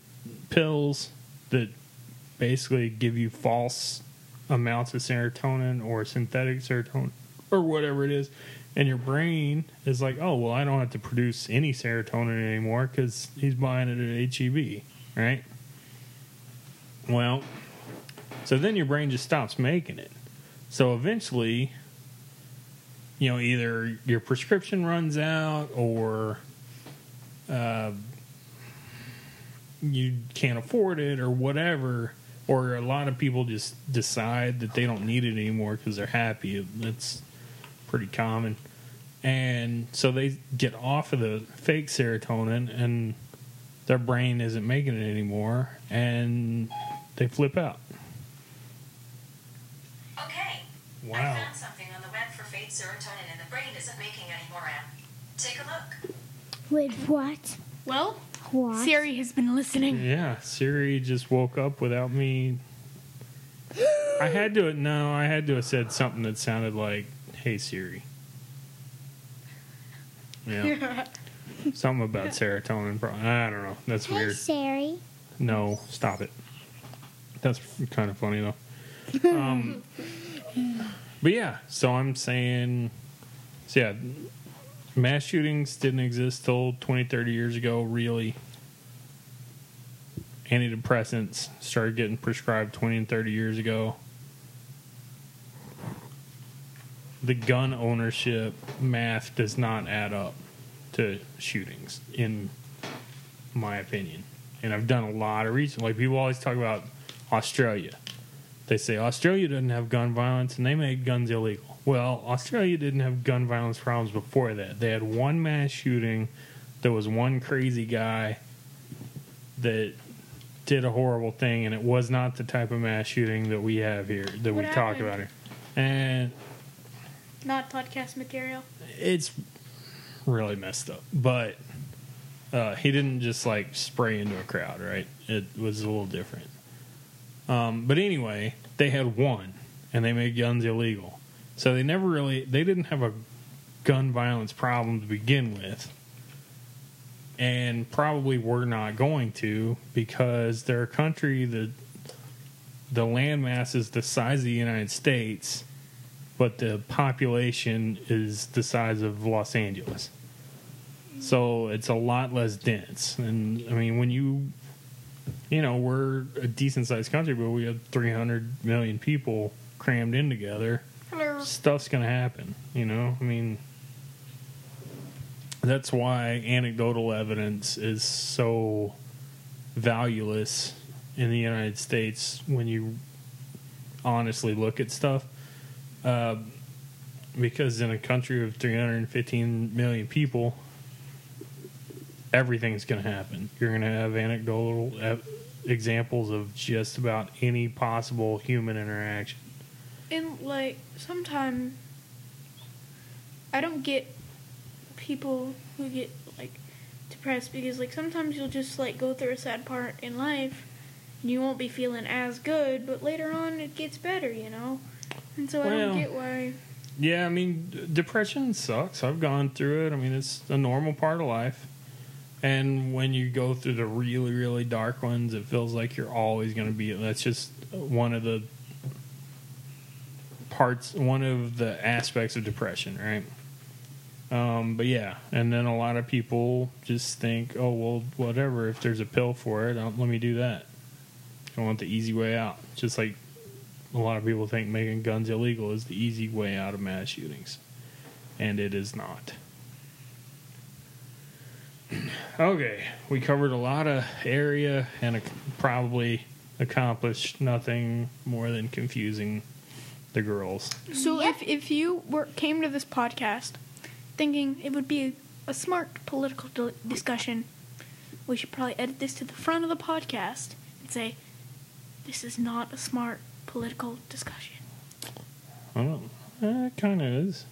pills that basically give you false amounts of serotonin or synthetic serotonin or whatever it is and your brain is like, oh well, I don't have to produce any serotonin anymore because he's buying it at HEB, right? Well, so then your brain just stops making it. So eventually, you know, either your prescription runs out or uh, you can't afford it or whatever. Or a lot of people just decide that they don't need it anymore because they're happy. That's pretty common. And so they get off of the fake serotonin and their brain isn't making it anymore and they flip out. Okay. wow I found something on the web for fake serotonin and the brain isn't making any more Em. Take a look. With what? well, What? Siri has been listening. Yeah, Siri just woke up without me. I had to no, I had to have said something that sounded like, "Hey Siri." Yeah, something about serotonin. pro- I don't know. That's Hey, weird. Sari. No, stop it. That's kind of funny though. Um, but yeah, so I'm saying, so yeah, mass shootings didn't exist till 20, 30 years ago, really. Antidepressants started getting prescribed 20 and 30 years ago. The gun ownership math does not add up to shootings, in my opinion. And I've done a lot of research. Like people always talk about Australia. They say Australia doesn't have gun violence and they made guns illegal. Well, Australia didn't have gun violence problems before that. They had one mass shooting. There was one crazy guy that did a horrible thing, and it was not the type of mass shooting that we have here, that we What talk about here. And Not podcast material. it's really messed up. But uh, he didn't just like spray into a crowd, right? It was a little different. Um, but anyway, they had one, and they made guns illegal. So they never really they didn't have a gun violence problem to begin with. And probably were not going to because they're a country that the landmass is the size of the United States, but the population is the size of Los Angeles. So it's a lot less dense. And I mean, when you, you know, we're a decent sized country, but we have 300 million people crammed in together. Stuff's to happen. You know, I mean, that's why anecdotal evidence is so valueless in the United States when you honestly look at stuff. Uh, because in a country of 315 million people, everything's going to happen. You're going to have anecdotal ev- examples of just about any possible human interaction. And like sometimes I don't get people who get like depressed because like sometimes you'll just like go through a sad part in life and you won't be feeling as good, but later on it gets better, you know. And so I don't get why. Yeah, I mean, d- depression sucks. I've gone through it. I mean, it's a normal part of life. And when you go through the really, really dark ones, it feels like you're always going to be. That's just one of the parts, one of the aspects of depression, right? Um, but yeah, and then a lot of people just think, oh, well, whatever. If there's a pill for it, let me do that. I want the easy way out. Just like a lot of people think making guns illegal is the easy way out of mass shootings, and it is not. okay, we covered a lot of area and ac- probably accomplished nothing more than confusing the girls. So if if you were came to this podcast thinking it would be a, a smart political di- discussion, we should probably edit this to the front of the podcast and say this is not a smart political discussion. I don't. Uh, it kind of is.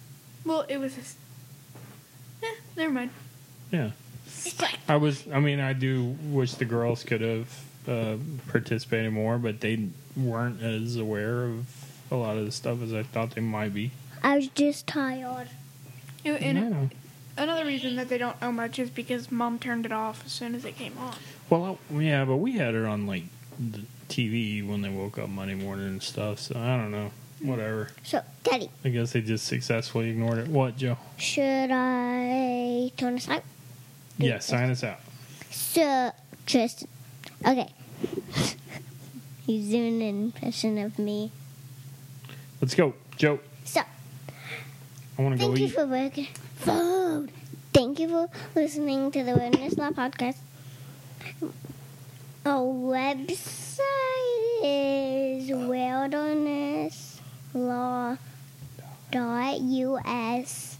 Well, it was just. Eh, never mind. Yeah. Like I was. I mean, I do wish the girls could have uh, participated more, but they weren't as aware of a lot of the stuff as I thought they might be. I was just tired. and Yeah. another reason that they don't know much is because mom turned it off as soon as it came on. Well, I- yeah, but we had it on like the TV when they woke up Monday morning and stuff. So I don't know. Whatever. So, Daddy, I guess they just successfully ignored it. What, Joe? should I turn this out? Yeah, sign us out. So, Tristan. Okay. He's doing an impression of me. Let's go, Joe. So, I want to go thank you eat. for working. Food. Thank you for listening to the Wilderness Law Podcast. Our website is wilderness.law.us.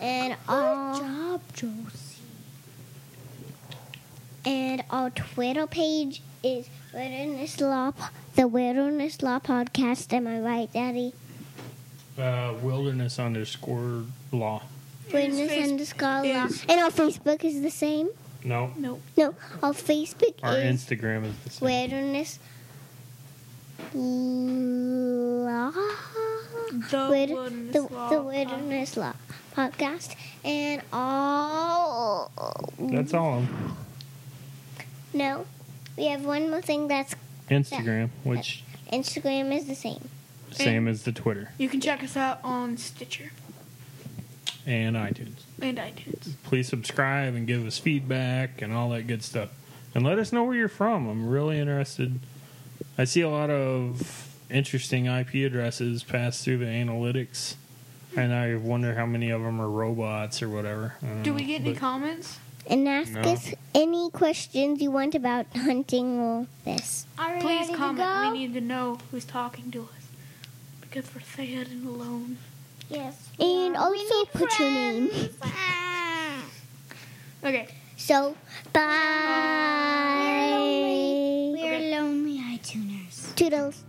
And our job, Josie. and our Twitter page is Wilderness Law, the Wilderness Law Podcast. Am I right, Daddy? Uh, wilderness underscore law. Wilderness face- underscore law. is- And our Facebook is the same. No, Nope. No, our Facebook our is Instagram is the same. Wilderness Law. The Wid- Wilderness the, Law the Wilderness Law Podcast. And all. That's all. No, we have one more thing that's Instagram, which Instagram is the same. same as the Twitter You can check us out on Stitcher and iTunes. and iTunes. Please subscribe and give us feedback and all that good stuff. And let us know where you're from. I'm really interested. I see a lot of interesting IP addresses pass through the analytics, and I wonder how many of them are robots or whatever. Don't Do know, we get any comments? And ask No. us any questions you want about hunting or this. Are we Please ready comment. to go? We need to know who's talking to us because we're sad and alone. Yes. And Yeah, we also need put your name. Ah. Okay. So, bye. We're lonely. We're lonely iTuners. Toodles.